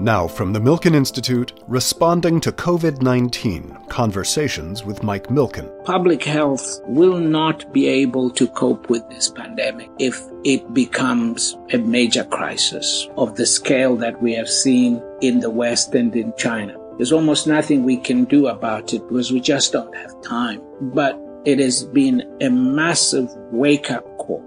Now, from the Milken Institute, responding to COVID 19 Conversations with Mike Milken. Public health will not be able to cope with this pandemic if it becomes a major crisis of the scale that we have seen in the West and in China. There's almost nothing we can do about it because we just don't have time. But it has been a massive wake up call.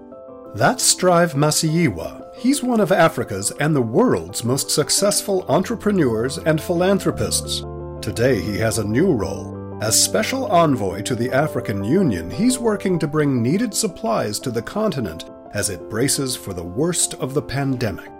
That's Strive Masiyiwa, He's one of Africa's and the world's most successful entrepreneurs and philanthropists. Today, he has a new role. As special envoy to the African Union, he's working to bring needed supplies to the continent as it braces for the worst of the pandemic.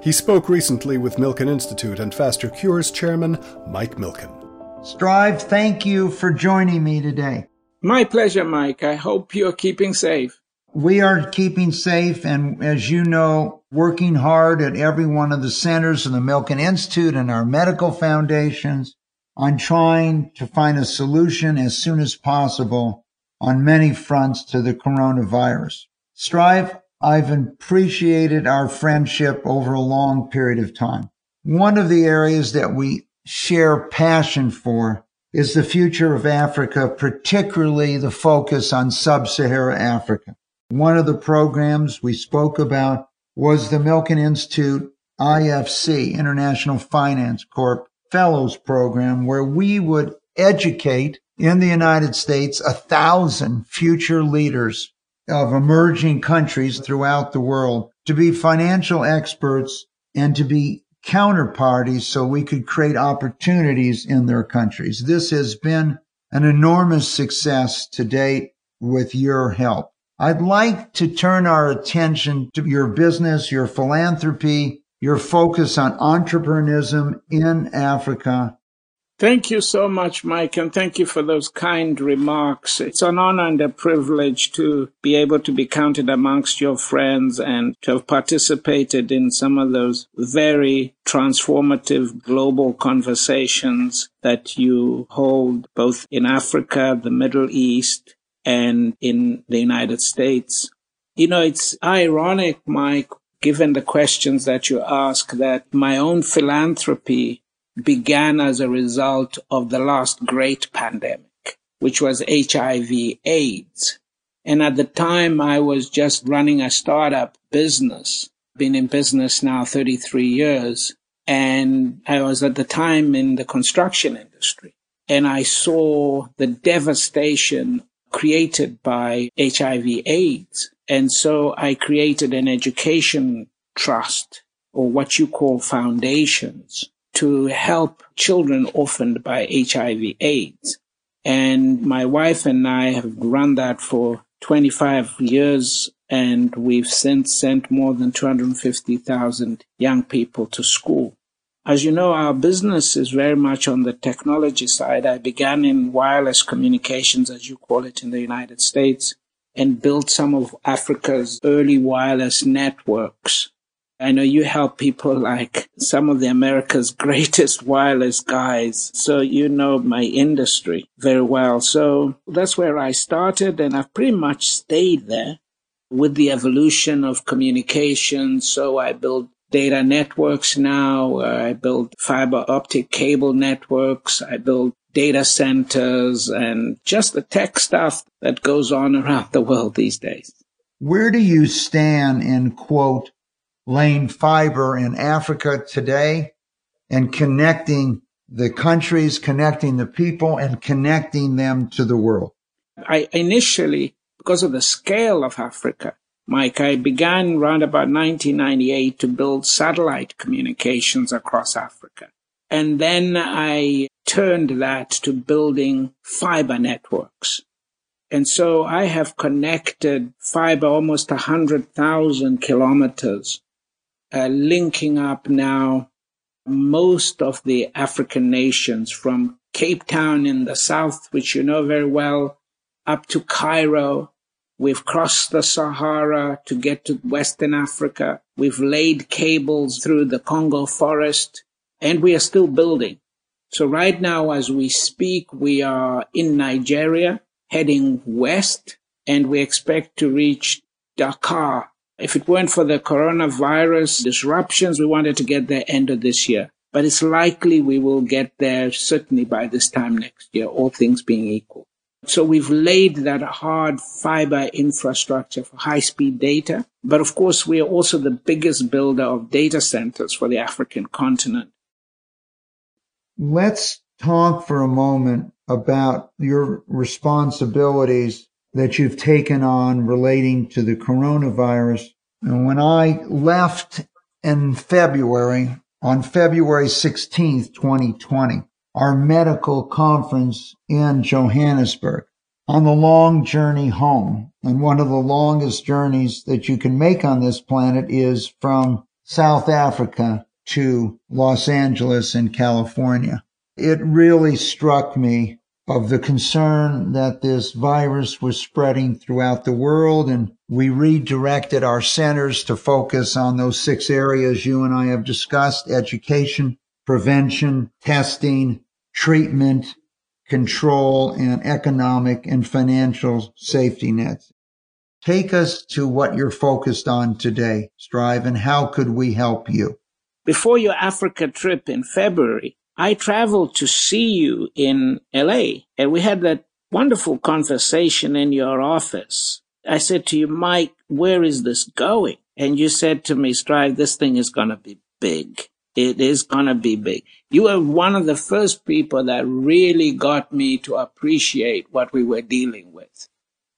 He spoke recently with Milken Institute and Faster Cures chairman Mike Milken. Strive, thank you for joining me today. My pleasure, Mike. I hope you're keeping safe. We are keeping safe and, as you know, working hard at every one of the centers of the Milken Institute and our medical foundations on trying to find a solution as soon as possible on many fronts to the coronavirus. Strive, I've appreciated our friendship over a long period of time. One of the areas that we share passion for is the future of Africa, particularly the focus on sub-Saharan Africa. One of the programs we spoke about was the Milken Institute IFC, International Finance Corp Fellows Program, where we would educate in the United States a thousand future leaders of emerging countries throughout the world to be financial experts and to be counterparties so we could create opportunities in their countries. This has been an enormous success to date with your help. I'd like to turn our attention to your business, your philanthropy, your focus on entrepreneurship in Africa. Thank you so much, Mike, and thank you for those kind remarks. It's an honor and a privilege to be able to be counted amongst your friends and to have participated in some of those very transformative global conversations that you hold both in Africa, the Middle East, and in the United States. You know, it's ironic, Mike, given the questions that you ask, that my own philanthropy began as a result of the last great pandemic, which was HIV AIDS. And at the time, I was just running a startup business, been in business now 33 years. And I was at the time in the construction industry. And I saw the devastation created by HIV AIDS. And so I created an education trust or what you call foundations to help children orphaned by HIV AIDS. And my wife and I have run that for 25 years and we've since sent more than 250,000 young people to school. As you know, our business is very much on the technology side. I began in wireless communications, as you call it in the United States, and built some of Africa's early wireless networks. I know you help people like some of the America's greatest wireless guys. So you know my industry very well. So that's where I started and I've pretty much stayed there with the evolution of communication. So I built data networks now. Uh, I build fiber optic cable networks. I build data centers and just the tech stuff that goes on around the world these days. Where do you stand in quote laying fiber in Africa today and connecting the countries, connecting the people and connecting them to the world? I initially, because of the scale of Africa, Mike, I began around about 1998 to build satellite communications across Africa. And then I turned that to building fiber networks. And so I have connected fiber almost 100,000 kilometers, uh, linking up now most of the African nations from Cape Town in the south, which you know very well, up to Cairo, We've crossed the Sahara to get to Western Africa. We've laid cables through the Congo forest and we are still building. So right now, as we speak, we are in Nigeria heading west and we expect to reach Dakar. If it weren't for the coronavirus disruptions, we wanted to get there end of this year. but it's likely we will get there certainly by this time next year, all things being equal. So we've laid that hard fiber infrastructure for high speed data. But of course, we are also the biggest builder of data centers for the African continent. Let's talk for a moment about your responsibilities that you've taken on relating to the coronavirus. And when I left in February, on February 16th, 2020, our medical conference in Johannesburg on the long journey home. And one of the longest journeys that you can make on this planet is from South Africa to Los Angeles in California. It really struck me of the concern that this virus was spreading throughout the world. And we redirected our centers to focus on those six areas you and I have discussed, education, prevention, testing, treatment, control, and economic and financial safety nets. Take us to what you're focused on today, Strive, and how could we help you? Before your Africa trip in February, I traveled to see you in LA and we had that wonderful conversation in your office. I said to you, Mike, where is this going? And you said to me, Strive, this thing is going to be big. It is going to be big. You were one of the first people that really got me to appreciate what we were dealing with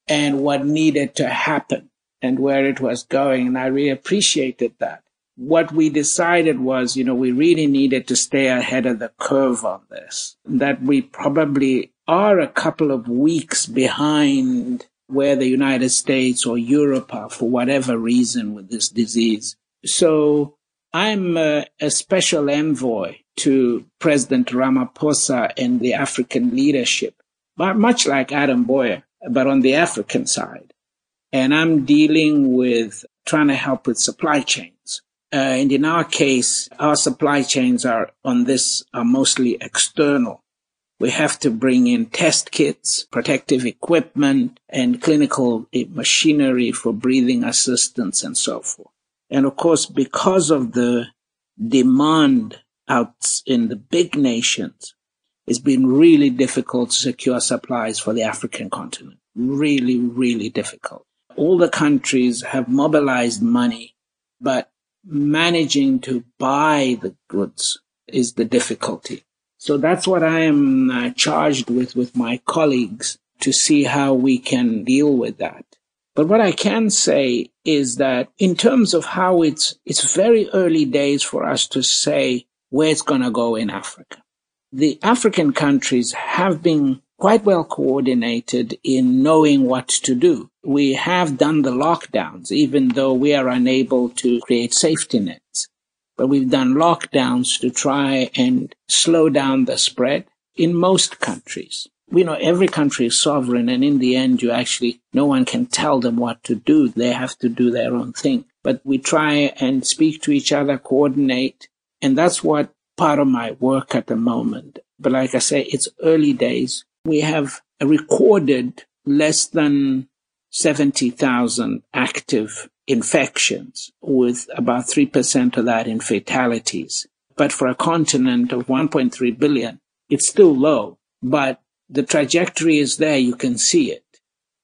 and what needed to happen and where it was going. And I really appreciated that. What we decided was, you know, we really needed to stay ahead of the curve on this, that we probably are a couple of weeks behind where the United States or Europe are for whatever reason with this disease. So I'm a, a special envoy to President Ramaphosa and the African leadership, but much like Adam Boyer, but on the African side. And I'm dealing with trying to help with supply chains. Uh, and in our case, our supply chains are on this are mostly external. We have to bring in test kits, protective equipment, and clinical machinery for breathing assistance and so forth. And of course, because of the demand out in the big nations, it's been really difficult to secure supplies for the African continent. Really, really difficult. All the countries have mobilized money, but managing to buy the goods is the difficulty. So that's what I am uh, charged with with my colleagues to see how we can deal with that. But what I can say is that in terms of how it's, it's very early days for us to say where it's going to go in Africa. The African countries have been quite well coordinated in knowing what to do. We have done the lockdowns, even though we are unable to create safety nets. But we've done lockdowns to try and slow down the spread in most countries you know, every country is sovereign, and in the end, you actually, no one can tell them what to do. They have to do their own thing. But we try and speak to each other, coordinate, and that's what part of my work at the moment. But like I say, it's early days. We have recorded less than 70,000 active infections with about 3% of that in fatalities. But for a continent of 1.3 billion, it's still low. But the trajectory is there. You can see it.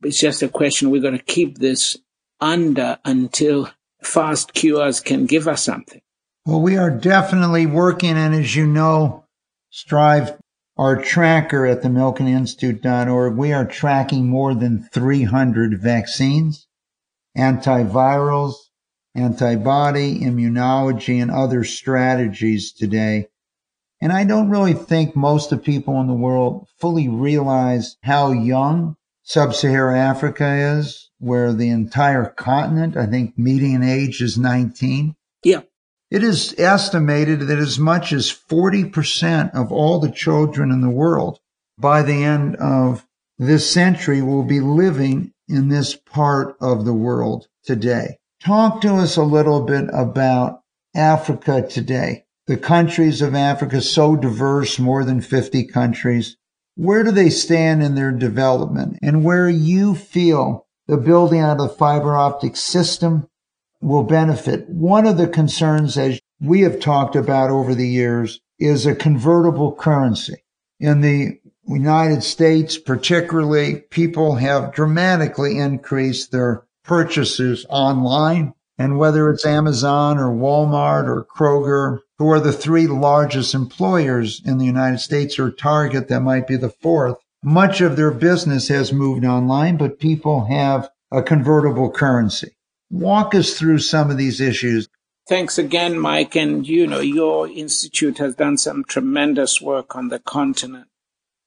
It's just a question. We're going to keep this under until fast cures can give us something. Well, we are definitely working. And as you know, Strive, our tracker at the milkeninstitute.org, we are tracking more than 300 vaccines, antivirals, antibody, immunology, and other strategies today and I don't really think most of people in the world fully realize how young sub-Saharan Africa is, where the entire continent, I think median age is 19. Yeah. It is estimated that as much as 40% of all the children in the world by the end of this century will be living in this part of the world today. Talk to us a little bit about Africa today the countries of Africa so diverse, more than 50 countries. Where do they stand in their development and where you feel the building out of the fiber optic system will benefit? One of the concerns, as we have talked about over the years is a convertible currency. In the United States, particularly, people have dramatically increased their purchases online. And whether it's Amazon or Walmart or Kroger, who are the three largest employers in the United States or Target that might be the fourth, much of their business has moved online, but people have a convertible currency. Walk us through some of these issues. Thanks again, Mike. And you know, your institute has done some tremendous work on the continent.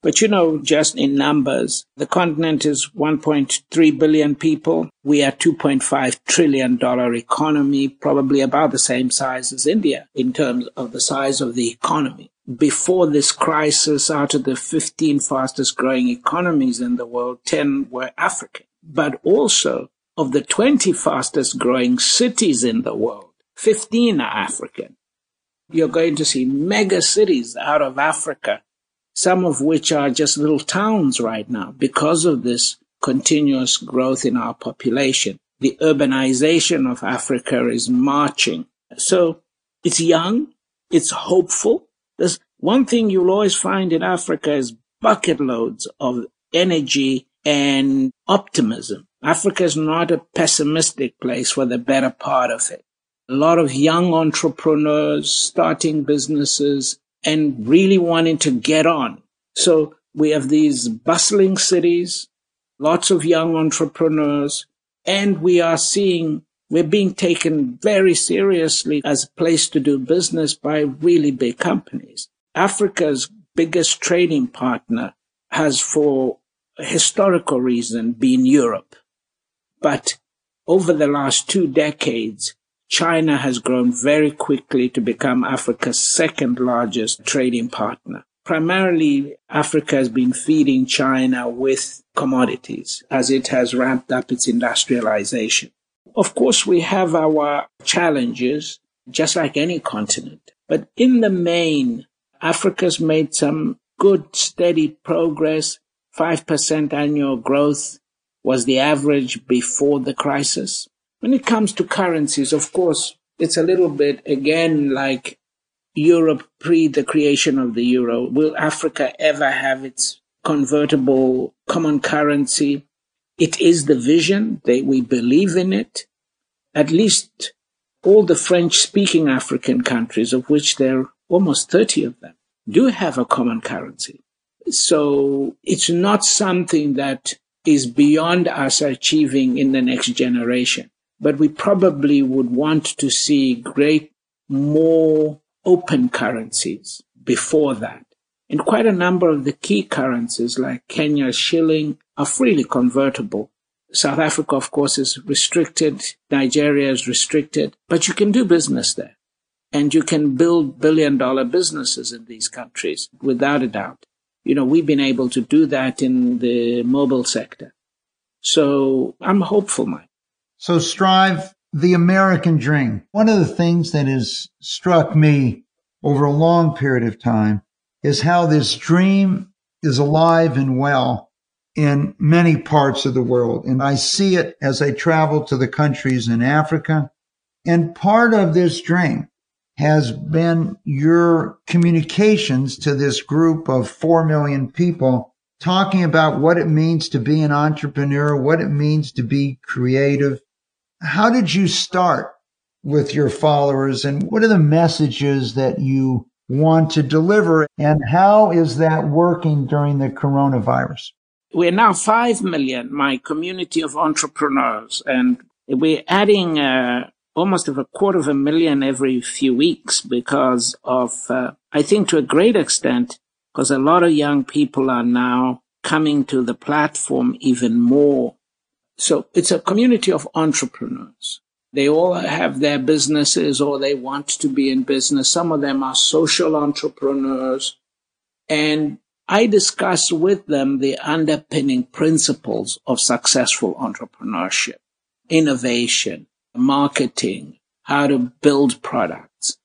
But you know, just in numbers, the continent is 1.3 billion people. We are 2.5 trillion dollar economy, probably about the same size as India in terms of the size of the economy. Before this crisis, out of the 15 fastest growing economies in the world, 10 were African. But also of the 20 fastest growing cities in the world, 15 are African. You're going to see mega cities out of Africa some of which are just little towns right now because of this continuous growth in our population. The urbanization of Africa is marching. So it's young, it's hopeful. There's one thing you'll always find in Africa is bucket loads of energy and optimism. Africa is not a pessimistic place for the better part of it. A lot of young entrepreneurs starting businesses, and really wanting to get on. So we have these bustling cities, lots of young entrepreneurs, and we are seeing we're being taken very seriously as a place to do business by really big companies. Africa's biggest trading partner has for historical reason been Europe. But over the last two decades, China has grown very quickly to become Africa's second largest trading partner. Primarily, Africa has been feeding China with commodities as it has ramped up its industrialization. Of course, we have our challenges, just like any continent. But in the main, Africa's made some good, steady progress. 5% annual growth was the average before the crisis. When it comes to currencies, of course, it's a little bit again like Europe pre the creation of the euro. Will Africa ever have its convertible common currency? It is the vision. that we believe in it. At least all the French speaking African countries, of which there are almost 30 of them, do have a common currency. So it's not something that is beyond us achieving in the next generation but we probably would want to see great more open currencies before that. And quite a number of the key currencies like Kenya's shilling are freely convertible. South Africa, of course, is restricted. Nigeria is restricted, but you can do business there and you can build billion dollar businesses in these countries without a doubt. You know, we've been able to do that in the mobile sector. So I'm hopeful, Mike. So strive the American dream. One of the things that has struck me over a long period of time is how this dream is alive and well in many parts of the world. And I see it as I travel to the countries in Africa. And part of this dream has been your communications to this group of 4 million people talking about what it means to be an entrepreneur, what it means to be creative, how did you start with your followers and what are the messages that you want to deliver and how is that working during the coronavirus? We're now 5 million, my community of entrepreneurs, and we're adding uh, almost of a quarter of a million every few weeks because of, uh, I think to a great extent, because a lot of young people are now coming to the platform even more so it's a community of entrepreneurs. They all have their businesses or they want to be in business. Some of them are social entrepreneurs. And I discuss with them the underpinning principles of successful entrepreneurship, innovation, marketing, how to build products.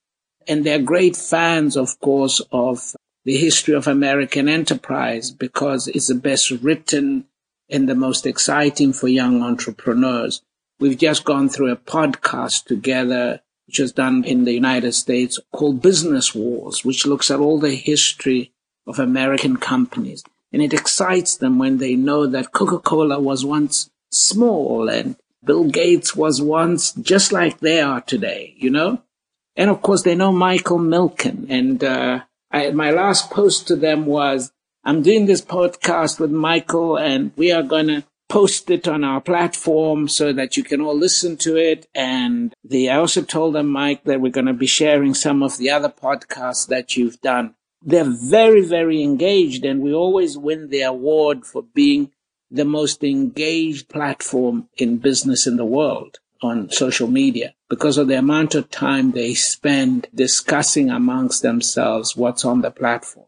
And they're great fans, of course, of the history of American enterprise because it's the best written and the most exciting for young entrepreneurs. We've just gone through a podcast together which was done in the United States called Business Wars, which looks at all the history of American companies. And it excites them when they know that Coca-Cola was once small and Bill Gates was once just like they are today, you know? And of course, they know Michael Milken. And uh, I, my last post to them was, I'm doing this podcast with Michael and we are going to post it on our platform so that you can all listen to it. And the, I also told them, Mike, that we're going to be sharing some of the other podcasts that you've done. They're very, very engaged and we always win the award for being the most engaged platform in business in the world on social media because of the amount of time they spend discussing amongst themselves what's on the platform.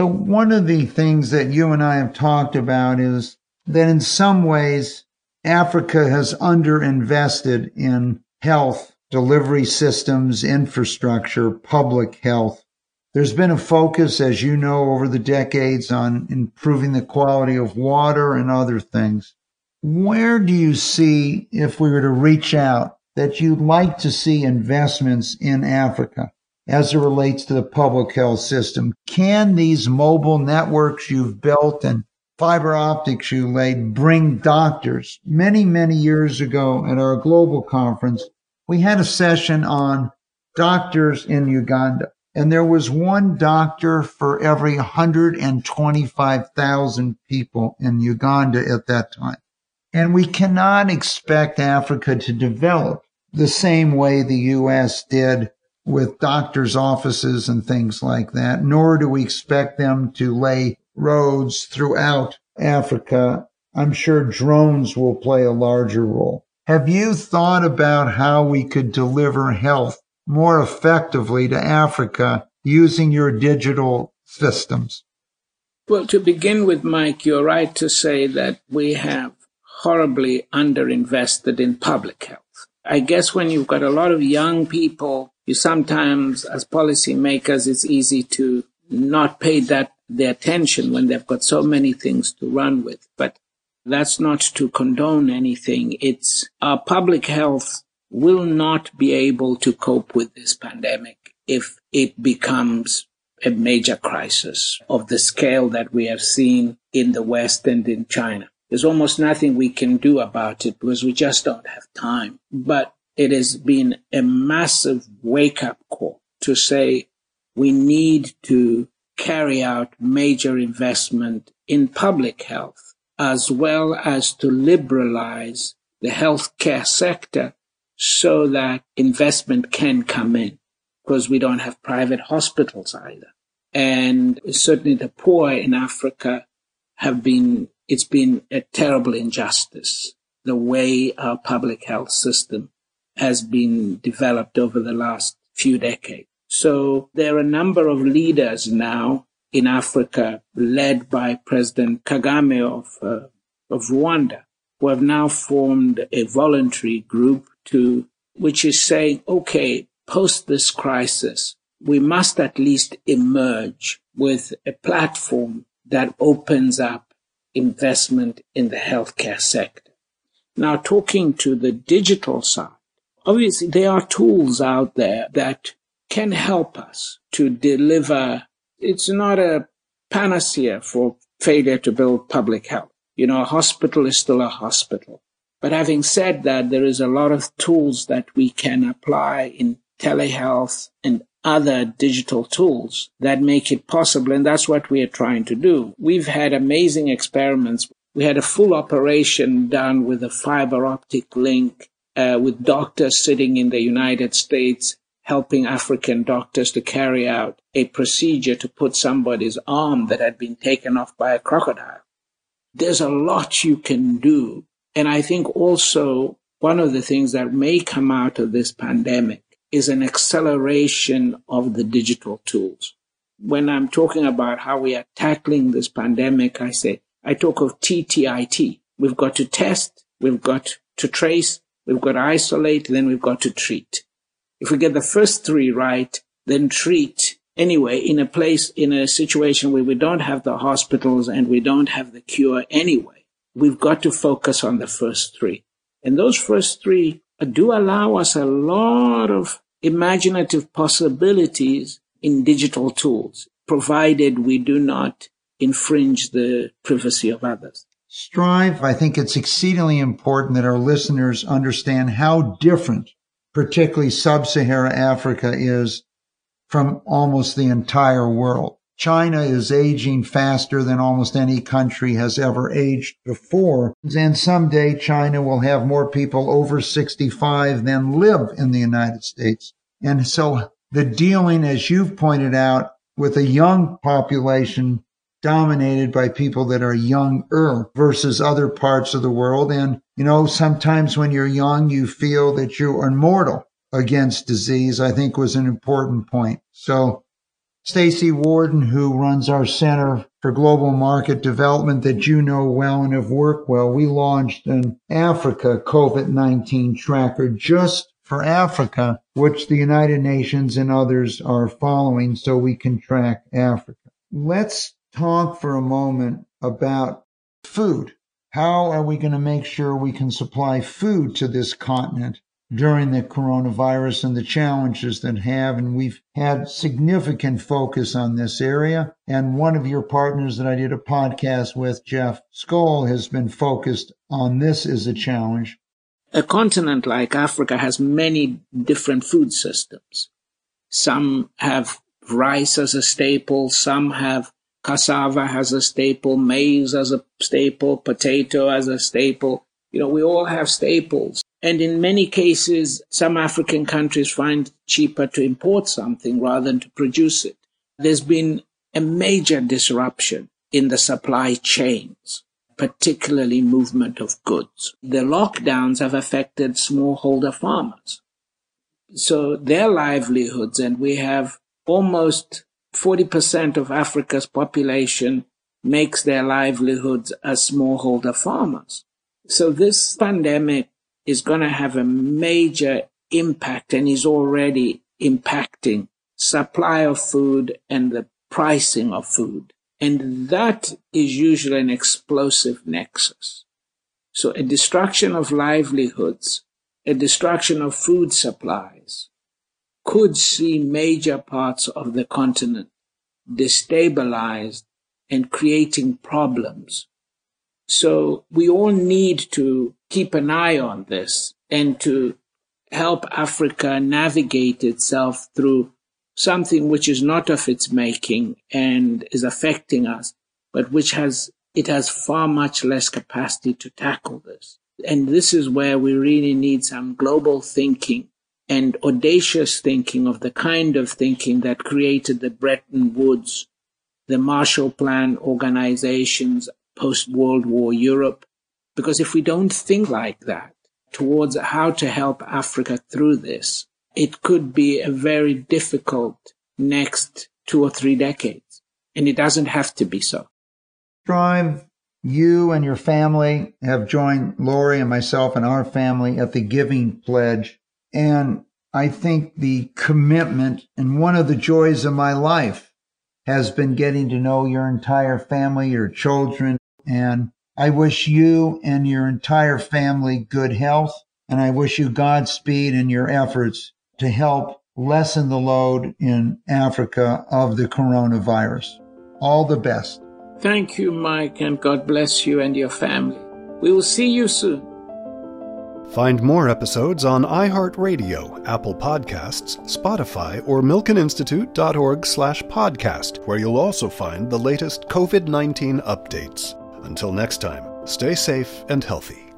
So one of the things that you and I have talked about is that in some ways, Africa has underinvested in health, delivery systems, infrastructure, public health. There's been a focus, as you know, over the decades on improving the quality of water and other things. Where do you see, if we were to reach out, that you'd like to see investments in Africa as it relates to the public health system? Can these mobile networks you've built and fiber optics you laid bring doctors. Many, many years ago at our global conference, we had a session on doctors in Uganda. And there was one doctor for every 125,000 people in Uganda at that time. And we cannot expect Africa to develop the same way the U.S. did with doctors' offices and things like that, nor do we expect them to lay roads throughout Africa, I'm sure drones will play a larger role. Have you thought about how we could deliver health more effectively to Africa using your digital systems? Well, to begin with, Mike, you're right to say that we have horribly underinvested in public health. I guess when you've got a lot of young people, you sometimes, as policymakers, it's easy to not pay that the attention when they've got so many things to run with. But that's not to condone anything. It's our public health will not be able to cope with this pandemic if it becomes a major crisis of the scale that we have seen in the West and in China. There's almost nothing we can do about it because we just don't have time. But it has been a massive wake up call to say we need to carry out major investment in public health, as well as to liberalize the healthcare sector so that investment can come in, because we don't have private hospitals either. And certainly the poor in Africa have been, it's been a terrible injustice, the way our public health system has been developed over the last few decades. So there are a number of leaders now in Africa, led by President Kagame of, uh, of Rwanda, who have now formed a voluntary group to, which is saying, okay, post this crisis, we must at least emerge with a platform that opens up investment in the healthcare sector. Now, talking to the digital side, obviously there are tools out there that can help us to deliver. It's not a panacea for failure to build public health. You know, a hospital is still a hospital. But having said that, there is a lot of tools that we can apply in telehealth and other digital tools that make it possible. And that's what we are trying to do. We've had amazing experiments. We had a full operation done with a fiber optic link uh, with doctors sitting in the United States helping African doctors to carry out a procedure to put somebody's arm that had been taken off by a crocodile. There's a lot you can do. And I think also one of the things that may come out of this pandemic is an acceleration of the digital tools. When I'm talking about how we are tackling this pandemic, I say, I talk of TTIT. We've got to test, we've got to trace, we've got to isolate, then we've got to treat. If we get the first three right, then treat anyway in a place, in a situation where we don't have the hospitals and we don't have the cure anyway. We've got to focus on the first three. And those first three do allow us a lot of imaginative possibilities in digital tools, provided we do not infringe the privacy of others. Strive, I think it's exceedingly important that our listeners understand how different, particularly sub-Sahara Africa is from almost the entire world. China is aging faster than almost any country has ever aged before. And someday China will have more people over 65 than live in the United States. And so the dealing, as you've pointed out, with a young population dominated by people that are younger versus other parts of the world. And, you know, sometimes when you're young, you feel that you are immortal against disease, I think was an important point. So Staci Warden, who runs our Center for Global Market Development that you know well and have worked well, we launched an Africa COVID-19 tracker just for Africa, which the United Nations and others are following so we can track Africa. Let's talk for a moment about food. How are we going to make sure we can supply food to this continent during the coronavirus and the challenges that have. And we've had significant focus on this area. And one of your partners that I did a podcast with, Jeff Skoll, has been focused on this as a challenge. A continent like Africa has many different food systems. Some have rice as a staple, some have cassava has a staple, maize as a staple, potato as a staple. You know, we all have staples. And in many cases, some African countries find cheaper to import something rather than to produce it. There's been a major disruption in the supply chains, particularly movement of goods. The lockdowns have affected smallholder farmers. So their livelihoods, and we have almost 40% of Africa's population makes their livelihoods as smallholder farmers. So this pandemic is going to have a major impact and is already impacting supply of food and the pricing of food. And that is usually an explosive nexus. So a destruction of livelihoods, a destruction of food supplies could see major parts of the continent destabilized and creating problems so we all need to keep an eye on this and to help Africa navigate itself through something which is not of its making and is affecting us, but which has, it has far much less capacity to tackle this. And this is where we really need some global thinking and audacious thinking of the kind of thinking that created the Bretton Woods, the Marshall Plan organizations, post World War Europe. Because if we don't think like that towards how to help Africa through this, it could be a very difficult next two or three decades. And it doesn't have to be so. Strive, you and your family have joined Lori and myself and our family at the Giving Pledge. And I think the commitment and one of the joys of my life has been getting to know your entire family, your children, and I wish you and your entire family good health. And I wish you Godspeed in your efforts to help lessen the load in Africa of the coronavirus. All the best. Thank you, Mike, and God bless you and your family. We will see you soon. Find more episodes on iHeartRadio, Apple Podcasts, Spotify, or milkeninstitute.org slash podcast, where you'll also find the latest COVID-19 updates. Until next time, stay safe and healthy.